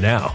now.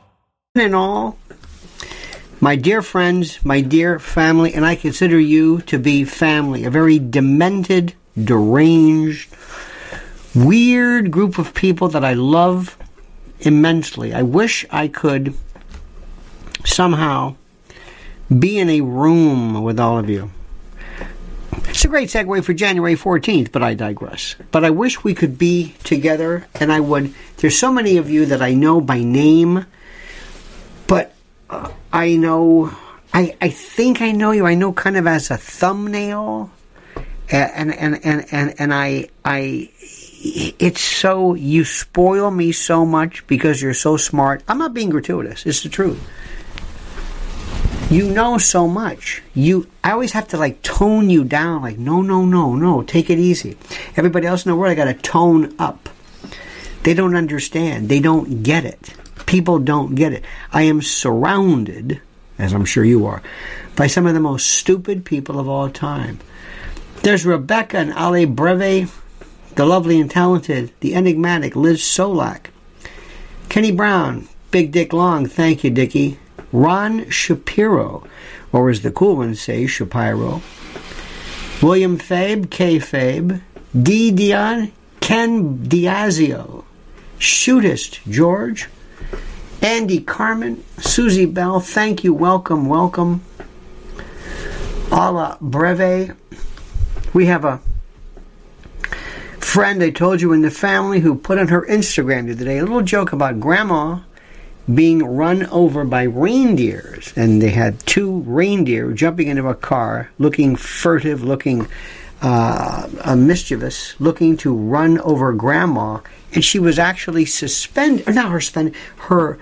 In all, my dear friends, my dear family, and I consider you to be family, a very demented, deranged, weird group of people that I love immensely. I wish I could somehow be in a room with all of you. It's a great segue for January 14th, but I digress. But I wish we could be together, and I would. There's so many of you that I know by name but uh, I know, I, I think I know you. I know kind of as a thumbnail, and and and and and I I. It's so you spoil me so much because you're so smart. I'm not being gratuitous. It's the truth. You know so much. You, I always have to like tone you down. Like, no, no, no, no. Take it easy. Everybody else in the world, I got to tone up They don't understand. They don't get it. People don't get it. I am surrounded, as I'm sure you are, by some of the most stupid people of all time. There's Rebecca and Ali Breve, the lovely and talented, the enigmatic Liz Solak, Kenny Brown, Big Dick Long, thank you, Dickie. Ron Shapiro, or as the cool ones say, Shapiro. William Fabe, K Fabe. D. Dion, Ken Diazio. Shootist, George. Andy Carmen, Susie Bell, thank you, welcome, welcome. Alla Breve. We have a friend I told you in the family who put on her Instagram the other day a little joke about grandma being run over by reindeers. And they had two reindeer jumping into a car, looking furtive, looking uh, mischievous, looking to run over grandma. And she was actually suspended, not her suspended, her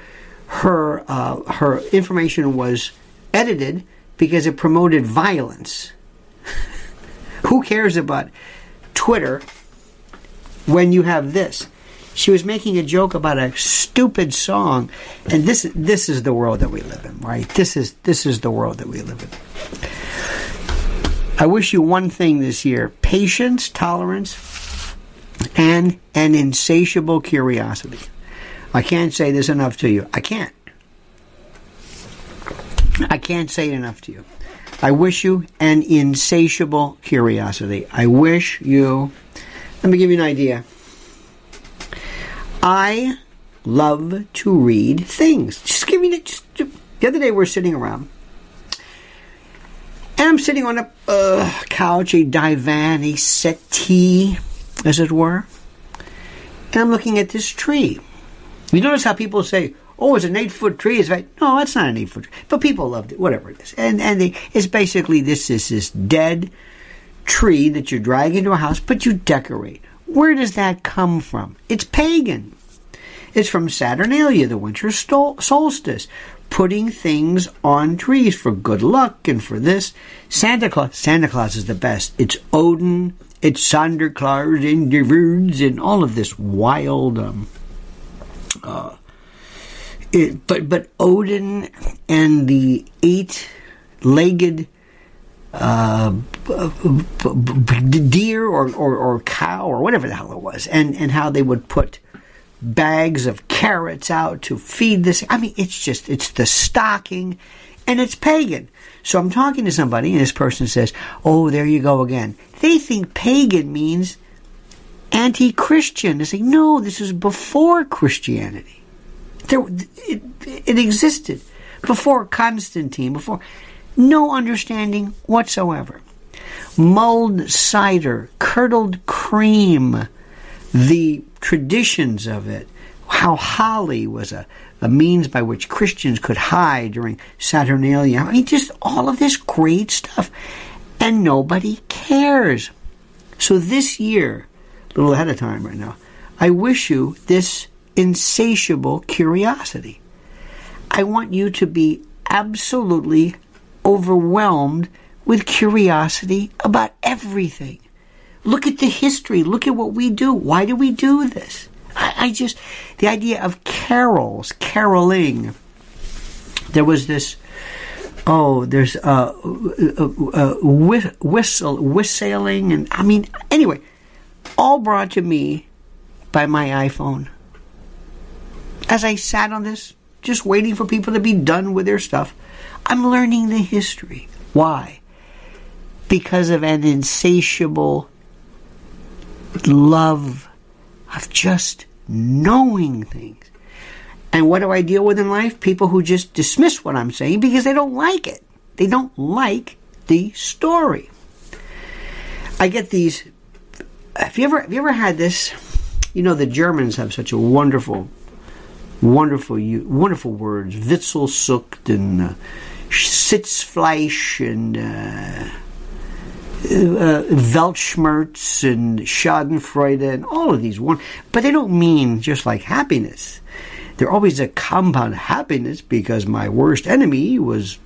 her uh, her information was edited because it promoted violence. Who cares about Twitter when you have this? She was making a joke about a stupid song, and this this is the world that we live in, right? This is this is the world that we live in. I wish you one thing this year: patience, tolerance, and an insatiable curiosity. I can't say this enough to you. I can't. I can't say it enough to you. I wish you an insatiable curiosity. I wish you. Let me give you an idea. I love to read things. Just give me just, the other day we're sitting around, and I'm sitting on a uh, couch, a divan, a settee, as it were, and I'm looking at this tree. You notice how people say, "Oh, it's an eight-foot tree." It's like, no, it's not an eight-foot tree, but people loved it, whatever it is, and and they, it's basically this is this dead tree that you drag into a house, but you decorate. Where does that come from? It's pagan. It's from Saturnalia, the winter solstice, putting things on trees for good luck and for this. Santa Claus, Santa Claus is the best. It's Odin, it's Claus and the birds and all of this wild, um, uh, it, but but Odin and the eight-legged uh, deer or, or, or cow or whatever the hell it was, and, and how they would put bags of carrots out to feed this. I mean, it's just, it's the stocking and it's pagan. So I'm talking to somebody and this person says, Oh, there you go again. They think pagan means anti Christian. They say, No, this is before Christianity. There, it, it existed before Constantine, before no understanding whatsoever. Mulled cider, curdled cream, the traditions of it, how holly was a, a means by which Christians could hide during Saturnalia. I mean, just all of this great stuff. And nobody cares. So this year, a little ahead of time right now, I wish you this insatiable curiosity. I want you to be absolutely overwhelmed with curiosity about everything. Look at the history. Look at what we do. Why do we do this? I, I just, the idea of carols, caroling. There was this, oh, there's uh, uh, uh, whistle, whistling, and I mean, anyway, all brought to me by my iPhone. As I sat on this, just waiting for people to be done with their stuff, I'm learning the history. Why? Because of an insatiable love of just knowing things. And what do I deal with in life? People who just dismiss what I'm saying because they don't like it. They don't like the story. I get these. Have you ever have you ever had this? You know the Germans have such a wonderful, wonderful, wonderful words. Witzelsucht and uh, Sitzfleisch and. Uh, uh, Weltschmerz and Schadenfreude and all of these one, but they don't mean just like happiness. They're always a compound happiness because my worst enemy was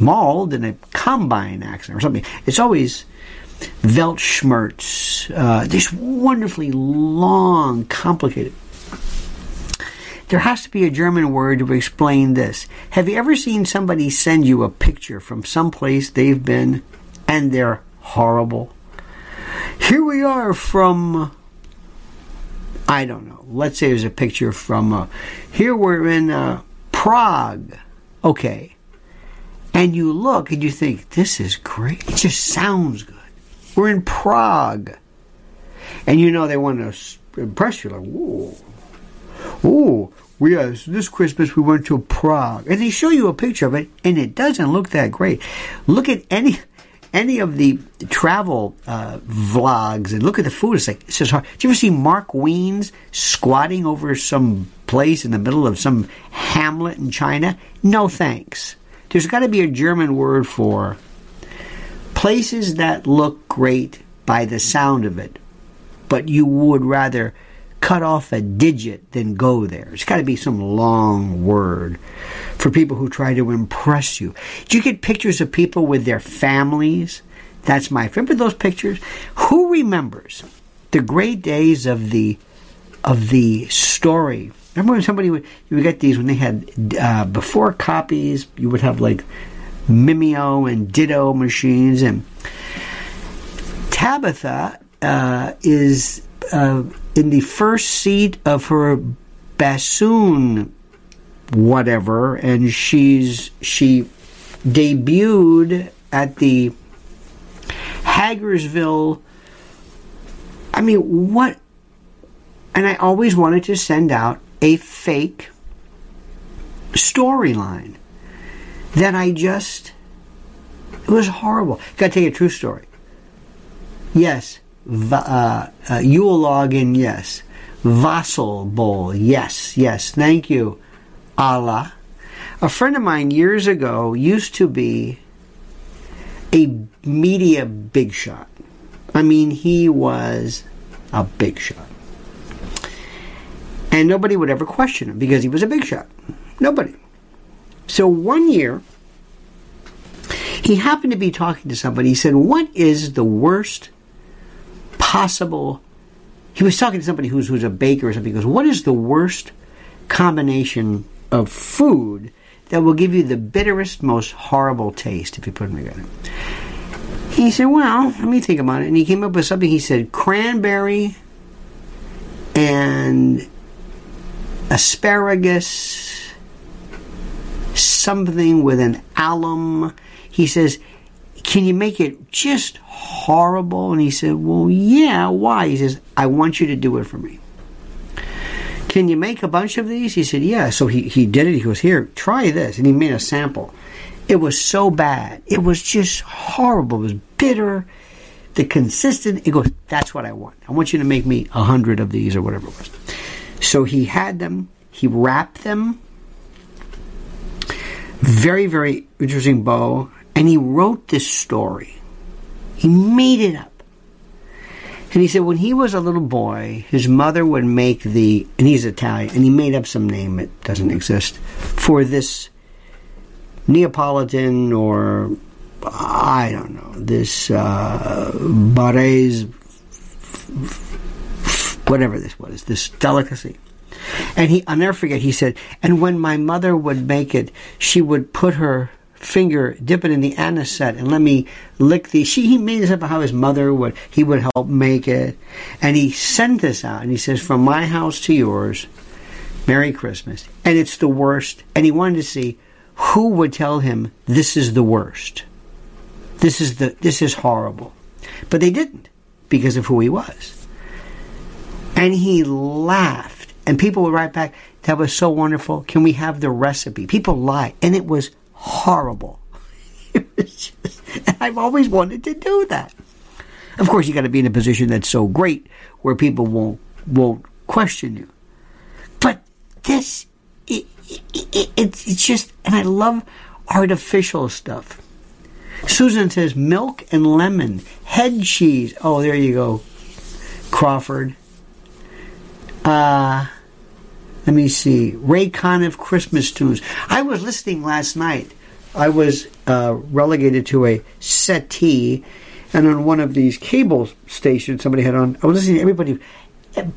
mauled in a combine accident or something. It's always Weltschmerz. Uh, this wonderfully long, complicated. there has to be a German word to explain this. Have you ever seen somebody send you a picture from some place they've been and they're horrible? Here we are from, I don't know, let's say there's a picture from, uh, here we're in uh, Prague. Okay. And you look and you think, this is great. It just sounds good. We're in Prague. And you know they want to impress you, like, whoa. Oh, we uh, this Christmas we went to Prague, and they show you a picture of it, and it doesn't look that great. Look at any any of the travel uh, vlogs and look at the food. It's like it's just hard. Did you ever see Mark Wiens squatting over some place in the middle of some hamlet in China? No thanks. There's got to be a German word for places that look great by the sound of it, but you would rather cut off a digit then go there. It's got to be some long word for people who try to impress you. Do you get pictures of people with their families? That's my remember those pictures. Who remembers the great days of the of the story? Remember when somebody would you would get these when they had uh, before copies? You would have like Mimeo and Ditto machines and Tabitha uh, is uh, in the first seat of her bassoon whatever and she's she debuted at the Hagersville I mean what and I always wanted to send out a fake storyline that I just it was horrible. Got to tell you a true story. Yes, uh, uh, Yule login, yes. Wassail bowl, yes, yes. Thank you, Allah. A friend of mine years ago used to be a media big shot. I mean, he was a big shot. And nobody would ever question him because he was a big shot. Nobody. So one year, he happened to be talking to somebody. He said, What is the worst possible? He was talking to somebody who's, who's a baker or something. He goes, What is the worst combination of food that will give you the bitterest, most horrible taste if you put them together? He said, Well, let me think about it. And he came up with something. He said, Cranberry and asparagus, something with an alum. He says, Can you make it just horrible? And he said, Well, yeah, why? He says, I want you to do it for me. Can you make a bunch of these? He said, Yeah. So he, he did it. He goes, Here, try this. And he made a sample. It was so bad. It was just horrible. It was bitter. The consistent, he goes, That's what I want. I want you to make me a hundred of these or whatever it was. So he had them, he wrapped them. Very, very interesting bow. And he wrote this story. He made it up. And he said when he was a little boy, his mother would make the, and he's Italian, and he made up some name that doesn't exist for this Neapolitan or I don't know, this uh, Barres, whatever this was, this delicacy. And he, I'll never forget, he said, and when my mother would make it, she would put her finger, dip it in the anisette, and let me lick the. She he made this up how his mother would he would help make it, and he sent this out, and he says, "From my house to yours, Merry Christmas." And it's the worst, and he wanted to see who would tell him this is the worst. This is the this is horrible, but they didn't because of who he was, and he laughed, and people would write back. That was so wonderful. Can we have the recipe? People lie, and it was horrible. Just, I've always wanted to do that. Of course, you got to be in a position that's so great where people won't won't question you. But this, it, it, it, it's just, and I love artificial stuff. Susan says milk and lemon, head cheese. Oh, there you go, Crawford. Uh, let me see. Ray Conniff Christmas tunes. I was listening last night. I was uh, relegated to a settee, and on one of these cable stations, somebody had on. I was listening to everybody.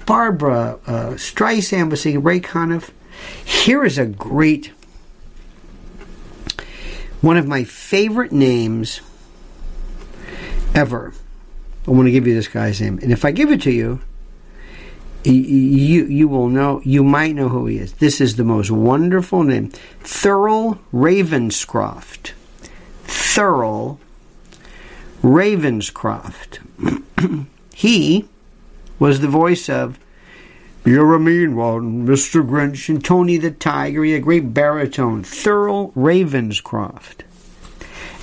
Barbara uh, Streisand was singing Ray Conniff. Here is a great, one of my favorite names ever. I want to give you this guy's name. And if I give it to you, you you will know you might know who he is. This is the most wonderful name. Thurl Ravenscroft. Thurl Ravenscroft. he was the voice of You're a mean one, Mr. Grinch, and Tony the Tiger. He a great baritone. Thurl Ravenscroft.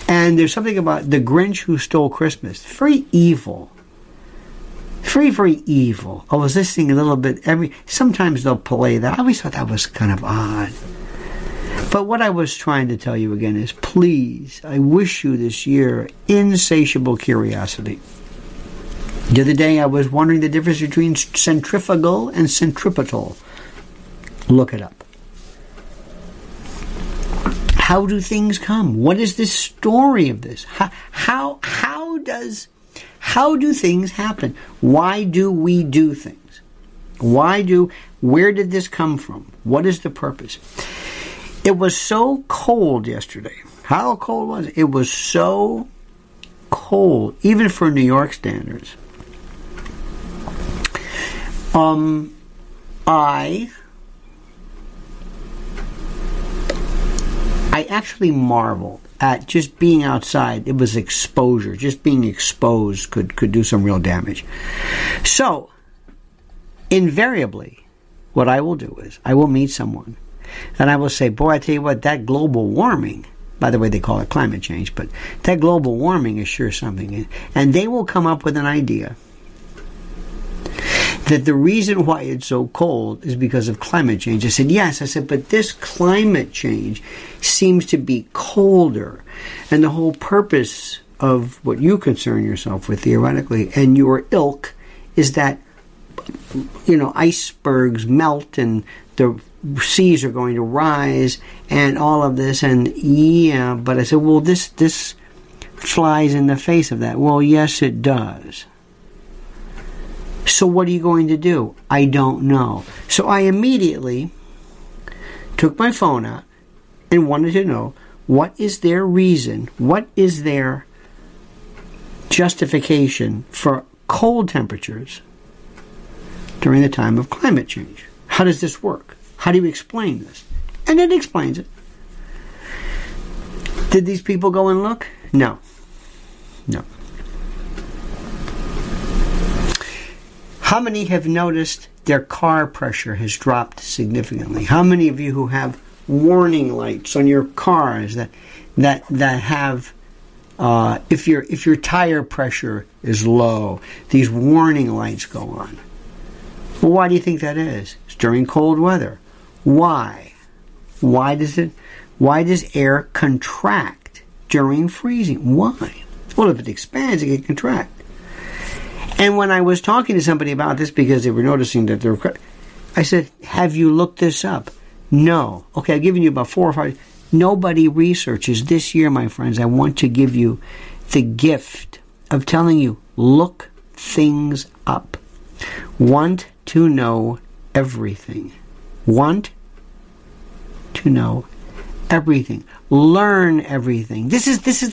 And there's something about the Grinch who stole Christmas. Very evil. Very, very evil. I was listening a little bit every sometimes they'll play that. I always thought that was kind of odd. But what I was trying to tell you again is please, I wish you this year insatiable curiosity. The other day I was wondering the difference between centrifugal and centripetal. Look it up. How do things come? What is the story of this? How, how, how does, how do things happen? Why do we do things? Why do, where did this come from? What is the purpose? It was so cold yesterday. How cold was it? It was so cold, even for New York standards. Um, I I actually marveled at just being outside. It was exposure. Just being exposed could, could do some real damage. So, invariably, what I will do is I will meet someone and I will say, Boy, I tell you what, that global warming, by the way, they call it climate change, but that global warming is sure something. And they will come up with an idea that the reason why it's so cold is because of climate change. I said, yes. I said, but this climate change seems to be colder. And the whole purpose of what you concern yourself with theoretically and your ilk is that, you know, icebergs melt and the seas are going to rise and all of this. And yeah, but I said, well, this, this flies in the face of that. Well, yes, it does. So what are you going to do? I don't know. So I immediately took my phone out and wanted to know what is their reason, what is their justification for cold temperatures during the time of climate change. How does this work? How do you explain this? And it explains it. Did these people go and look? No. No. How many have noticed their car pressure has dropped significantly? How many of you who have warning lights on your cars that that that have uh, if your if your tire pressure is low, these warning lights go on. Well, why do you think that is? It's during cold weather. Why? Why does it? Why does air contract during freezing? Why? Well, if it expands, it can contract. And when I was talking to somebody about this because they were noticing that there were, I said, "Have you looked this up?" No. Okay, I've given you about four or five. Nobody researches this year, my friends. I want to give you the gift of telling you, look things up. Want to know everything. Want to know everything. Learn everything. This is this is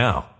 now.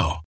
now.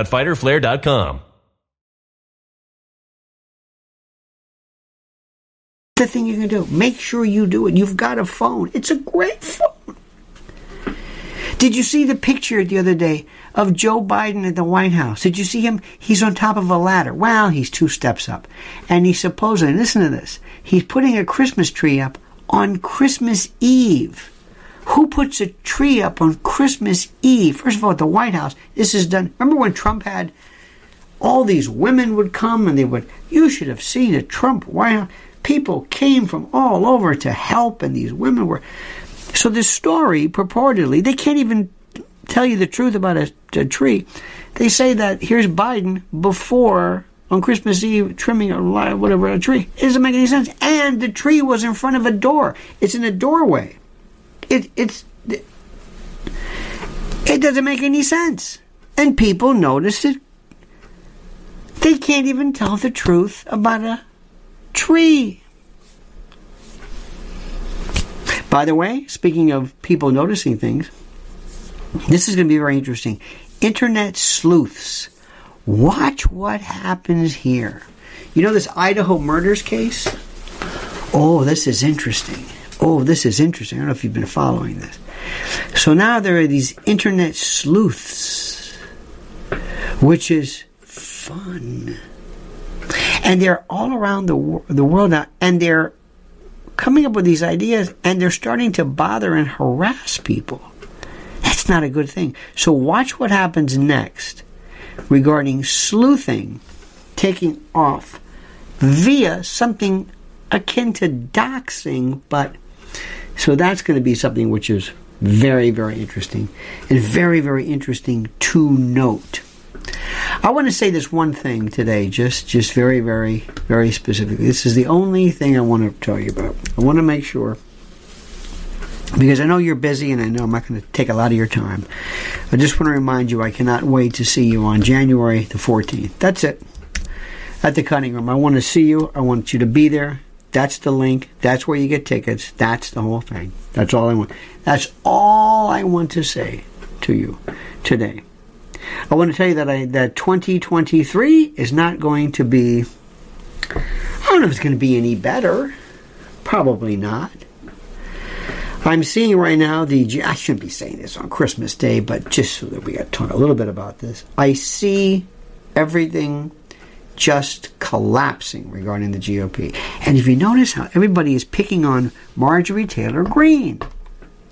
www.fighterflare.com fighterflare.com. The thing you can do. Make sure you do it. You've got a phone. It's a great phone. Did you see the picture the other day of Joe Biden at the White House? Did you see him? He's on top of a ladder. Well, he's two steps up. And he's supposedly, listen to this, he's putting a Christmas tree up on Christmas Eve. Who puts a tree up on Christmas Eve? First of all, at the White House, this is done. Remember when Trump had all these women would come and they would, you should have seen a Trump White House. People came from all over to help, and these women were. So, this story, purportedly, they can't even tell you the truth about a, a tree. They say that here's Biden before on Christmas Eve trimming a whatever a tree. It doesn't make any sense. And the tree was in front of a door. It's in a doorway. It, it's it doesn't make any sense. And people notice it. They can't even tell the truth about a tree. By the way, speaking of people noticing things, this is going to be very interesting. Internet sleuths. Watch what happens here. You know this Idaho murders case? Oh, this is interesting oh, this is interesting. I don't know if you've been following this. So now there are these internet sleuths, which is fun. And they're all around the, the world now, and they're coming up with these ideas, and they're starting to bother and harass people. That's not a good thing. So watch what happens next regarding sleuthing taking off via something akin to doxing, but so that's going to be something which is very, very interesting and very, very interesting to note. I want to say this one thing today, just, just very, very, very specifically. This is the only thing I want to tell you about. I want to make sure, because I know you're busy and I know I'm not going to take a lot of your time. I just want to remind you I cannot wait to see you on January the 14th. That's it. At the cutting room. I want to see you. I want you to be there. That's the link. That's where you get tickets. That's the whole thing. That's all I want. That's all I want to say to you today. I want to tell you that I, that 2023 is not going to be. I don't know if it's going to be any better. Probably not. I'm seeing right now the. I shouldn't be saying this on Christmas Day, but just so that we got to talk a little bit about this. I see everything just collapsing regarding the GOP. And if you notice how everybody is picking on Marjorie Taylor Greene,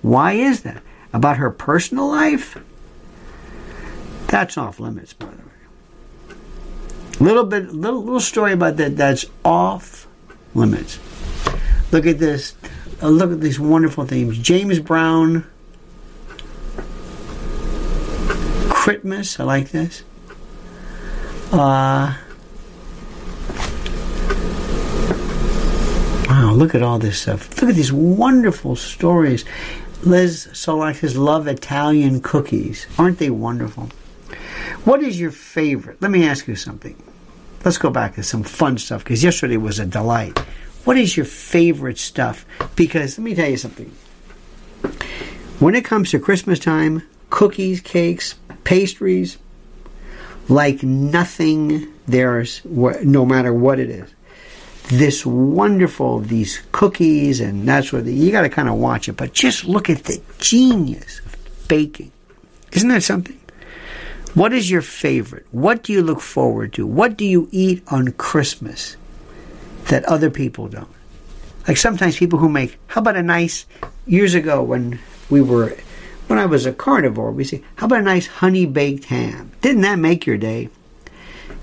why is that? About her personal life? That's off limits, by the way. Little bit, little little story about that. That's off limits. Look at this. Uh, look at these wonderful themes. James Brown. Christmas. I like this. Uh, wow, look at all this stuff. Look at these wonderful stories. Liz Solak says, love Italian cookies. Aren't they wonderful? What is your favorite? Let me ask you something. Let's go back to some fun stuff because yesterday was a delight. What is your favorite stuff? Because let me tell you something. When it comes to Christmas time, cookies, cakes, pastries, like nothing there's, no matter what it is. This wonderful, these cookies, and that's the, you got to kind of watch it. But just look at the genius of baking. Isn't that something? What is your favorite? What do you look forward to? What do you eat on Christmas that other people don't? Like sometimes people who make, how about a nice, years ago when we were when I was a carnivore, we say, how about a nice honey baked ham? Didn't that make your day?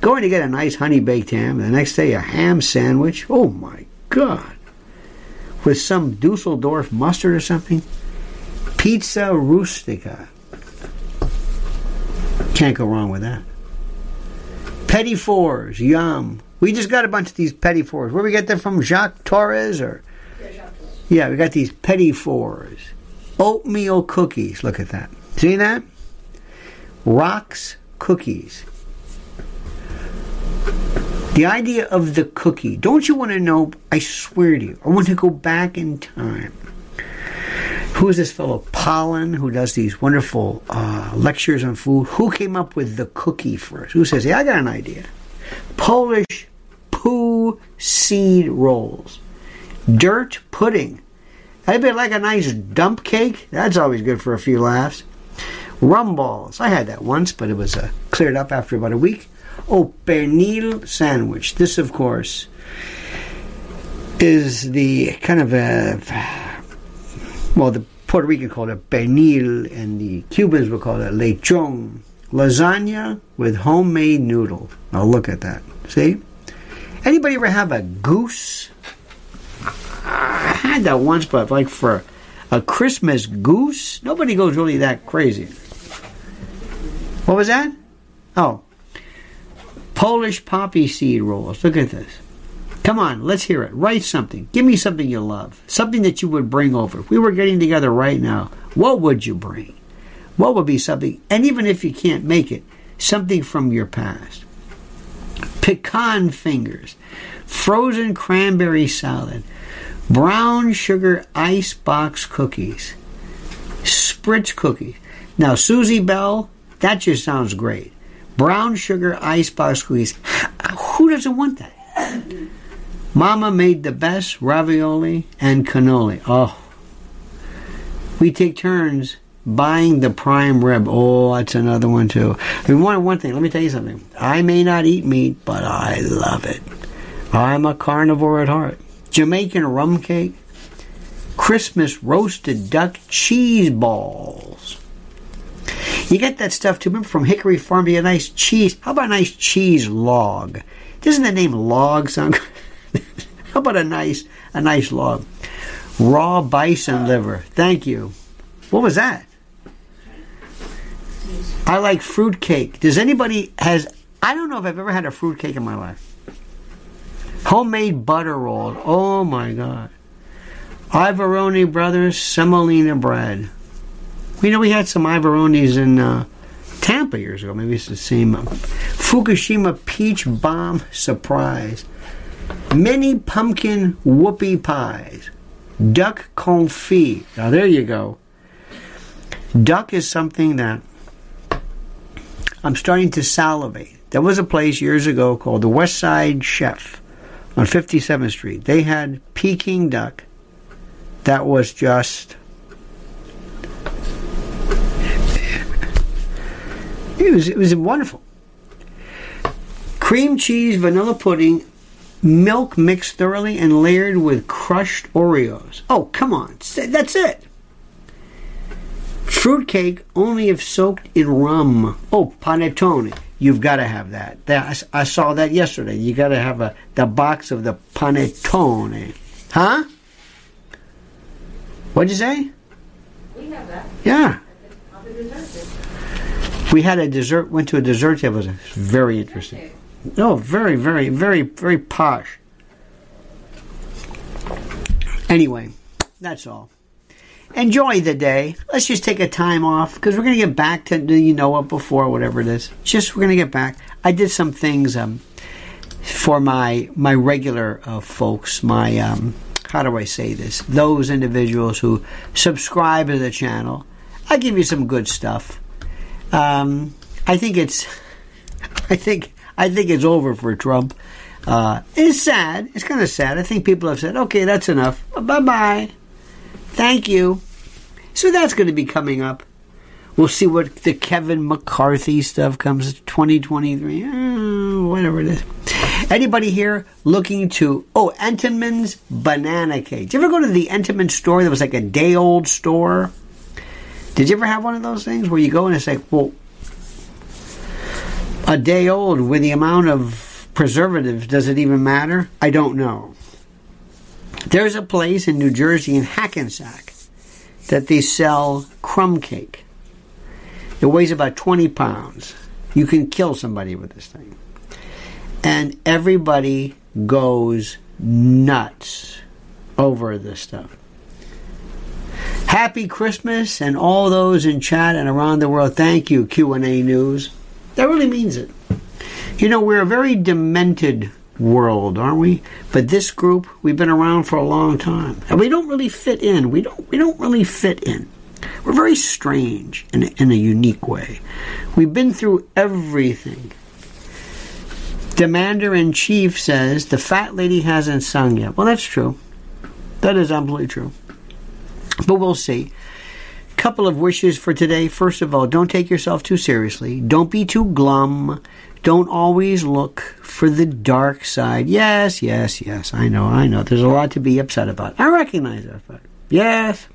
Going to get a nice honey baked ham, the next day a ham sandwich. Oh my God. With some Dusseldorf mustard or something. Pizza rustica. Can't go wrong with that. Petit fours, yum. We just got a bunch of these petit fours. Where we get them from? Jacques Torres or? Yeah, we got these petit fours oatmeal cookies. Look at that. See that? Rocks cookies. The idea of the cookie. Don't you want to know? I swear to you, I want to go back in time. Who is this fellow, Pollan who does these wonderful uh, lectures on food? Who came up with the cookie first? Who says, hey, I got an idea. Polish poo seed rolls. Dirt pudding. Anybody like a nice dump cake? That's always good for a few laughs. Rum balls. I had that once, but it was uh, cleared up after about a week. Oh, pernil sandwich. This, of course, is the kind of a well, the Puerto Rican called it pernil, and the Cubans would call it lechon. Lasagna with homemade noodles. Now look at that. See? Anybody ever have a goose I had that once, but like for a Christmas goose, nobody goes really that crazy. What was that? Oh, Polish poppy seed rolls. Look at this. Come on, let's hear it. Write something. Give me something you love. Something that you would bring over. If we were getting together right now, what would you bring? What would be something, and even if you can't make it, something from your past? Pecan fingers, frozen cranberry salad, brown sugar ice box cookies, spritz cookies. Now, Susie Bell, that just sounds great. Brown sugar ice box cookies. Who doesn't want that? Mama made the best ravioli and cannoli. Oh, we take turns buying the prime rib. Oh, that's another one too. I mean, one one thing. Let me tell you something. I may not eat meat, but I love it. I'm a carnivore at heart. Jamaican rum cake, Christmas roasted duck cheese balls. You get that stuff too. Remember from Hickory Farm, you a nice cheese. How about a nice cheese log? Doesn't the name log sound? How about a nice a nice log? Raw bison liver. Thank you. What was that? I like fruit cake. Does anybody has I don't know if I've ever had a fruit cake in my life. Homemade butter roll. Oh my God. Iavarone Brothers semolina bread. We know we had some Iavarones in uh, Tampa years ago. Maybe it's the same. Uh, Fukushima peach bomb surprise. Mini pumpkin whoopie pies. Duck confit. Now there you go. Duck is something that I'm starting to salivate. There was a place years ago called the West Side Chef on 57th Street. They had Peking duck that was just. It was, it was wonderful. Cream cheese, vanilla pudding, milk mixed thoroughly and layered with crushed Oreos. Oh, come on. That's it. Fruitcake only if soaked in rum. Oh, panettone. You've got to have that. that I saw that yesterday. You got to have a the box of the panettone. Huh? What'd you say? We have that. Yeah. We had a dessert. Went to a dessert table. It was very interesting. No, very, very, very, very posh. Anyway, that's all. Enjoy the day. Let's just take a time off because we're going to get back to you know what before whatever it is. Just we're going to get back. I did some things um, for my my regular uh, folks. My um, how do I say this? Those individuals who subscribe to the channel. I give you some good stuff. Um, I think it's. I think I think it's over for Trump. Uh, it's sad. It's kind of sad. I think people have said, okay, that's enough. Bye bye. Thank you. So that's going to be coming up. We'll see what the Kevin McCarthy stuff comes 2023. Uh, whatever it is. Anybody here looking to oh Entenmann's banana cake? Did you ever go to the Entenmann store that was like a day old store? Did you ever have one of those things where you go and it's like, well, a day old with the amount of preservatives, does it even matter? I don't know. There's a place in New Jersey in Hackensack that they sell crumb cake. It weighs about 20 pounds. You can kill somebody with this thing. And everybody goes nuts over this stuff. Happy Christmas and all those in chat and around the world. Thank you Q&A News. That really means it. You know, we're a very demented world, aren't we? But this group, we've been around for a long time, and we don't really fit in. We don't. We don't really fit in. We're very strange in a, in a unique way. We've been through everything. Demander in Chief says the fat lady hasn't sung yet. Well, that's true. That is absolutely true. But we'll see couple of wishes for today. First of all, don't take yourself too seriously. Don't be too glum. Don't always look for the dark side. Yes, yes, yes. I know, I know. There's a lot to be upset about. I recognize that fact. Yes.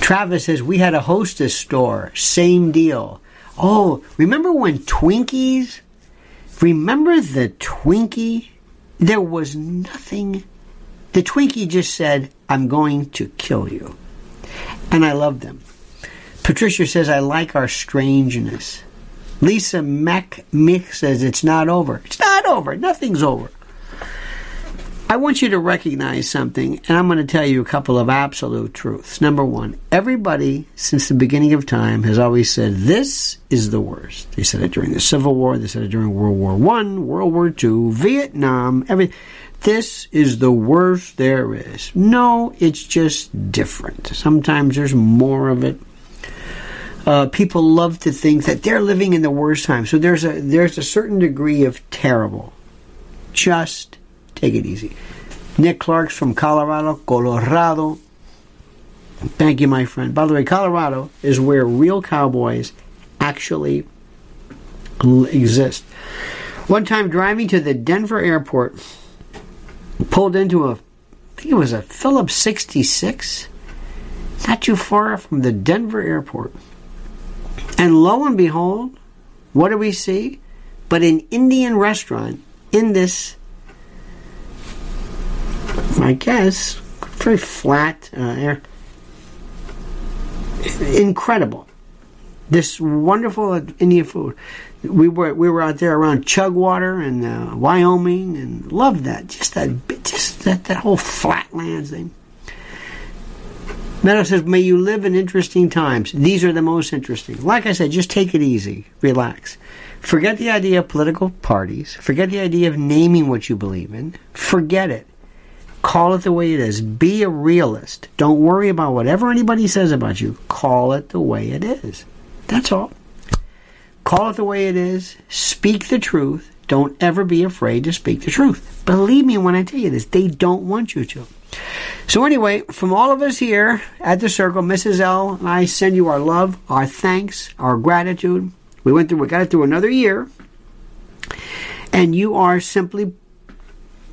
Travis says we had a hostess store. Same deal. Oh, remember when Twinkies? Remember the Twinkie? There was nothing. The Twinkie just said, I'm going to kill you and I love them. Patricia says, I like our strangeness. Lisa Mac Mick says, it's not over. It's not over. Nothing's over. I want you to recognize something, and I'm going to tell you a couple of absolute truths. Number one, everybody since the beginning of time has always said this is the worst. They said it during the Civil War, they said it during World War One, World War Two, Vietnam, everything. This is the worst there is. No, it's just different. Sometimes there's more of it. Uh, people love to think that they're living in the worst time. So there's a there's a certain degree of terrible. Just take it easy. Nick Clark's from Colorado, Colorado. Thank you, my friend. By the way, Colorado is where real cowboys actually exist. One time driving to the Denver airport, pulled into a, I think it was a Phillips 66, not too far from the Denver airport. And lo and behold, what do we see? But an Indian restaurant in this, I guess, very flat uh, air. Incredible. This wonderful Indian food we were we were out there around Chugwater and uh, Wyoming and loved that just that just that that whole flatlands thing. Meadow says, "May you live in interesting times. These are the most interesting." Like I said, just take it easy, relax. Forget the idea of political parties. Forget the idea of naming what you believe in. Forget it. Call it the way it is. Be a realist. Don't worry about whatever anybody says about you. Call it the way it is. That's all. Call it the way it is. Speak the truth. Don't ever be afraid to speak the truth. Believe me when I tell you this, they don't want you to. So, anyway, from all of us here at the Circle, Mrs. L and I send you our love, our thanks, our gratitude. We went through, we got it through another year. And you are simply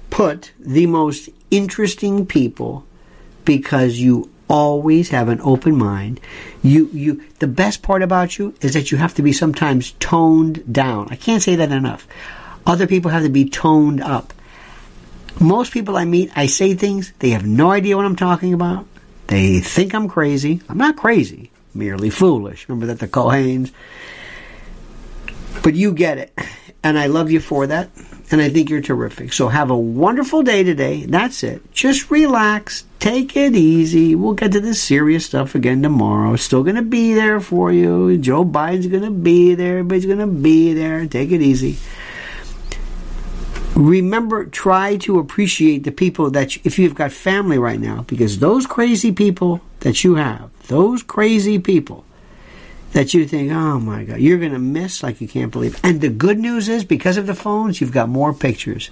put the most interesting people because you always have an open mind. You you the best part about you is that you have to be sometimes toned down. I can't say that enough. Other people have to be toned up. Most people I meet, I say things, they have no idea what I'm talking about. They think I'm crazy. I'm not crazy, merely foolish. Remember that the Cohanes? But you get it. And I love you for that. And I think you're terrific. So have a wonderful day today. That's it. Just relax. Take it easy. We'll get to the serious stuff again tomorrow. It's still going to be there for you. Joe Biden's going to be there. Everybody's going to be there. Take it easy. Remember, try to appreciate the people that, you, if you've got family right now, because those crazy people that you have, those crazy people, that you think, oh my God, you're going to miss like you can't believe. And the good news is, because of the phones, you've got more pictures.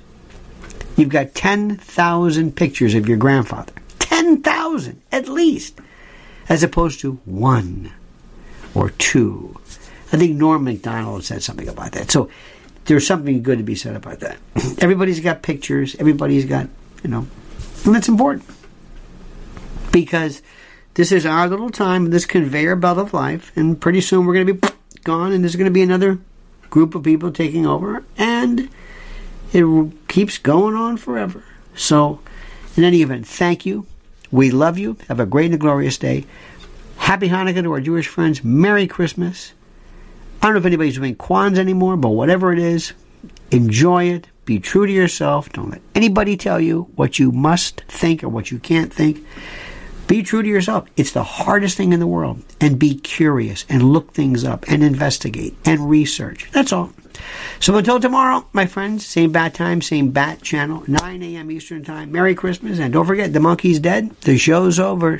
You've got 10,000 pictures of your grandfather. 10,000 at least, as opposed to one or two. I think Norm Macdonald said something about that. So there's something good to be said about that. Everybody's got pictures, everybody's got, you know, and that's important. Because this is our little time, this conveyor belt of life, and pretty soon we're going to be gone, and there's going to be another group of people taking over, and it keeps going on forever. So, in any event, thank you. We love you. Have a great and glorious day. Happy Hanukkah to our Jewish friends. Merry Christmas. I don't know if anybody's doing Kwanzaa anymore, but whatever it is, enjoy it. Be true to yourself. Don't let anybody tell you what you must think or what you can't think. Be true to yourself. It's the hardest thing in the world. And be curious and look things up and investigate and research. That's all. So until tomorrow, my friends, same bat time, same bat channel, 9 a.m. Eastern Time. Merry Christmas. And don't forget, the monkey's dead. The show's over.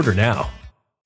Order now.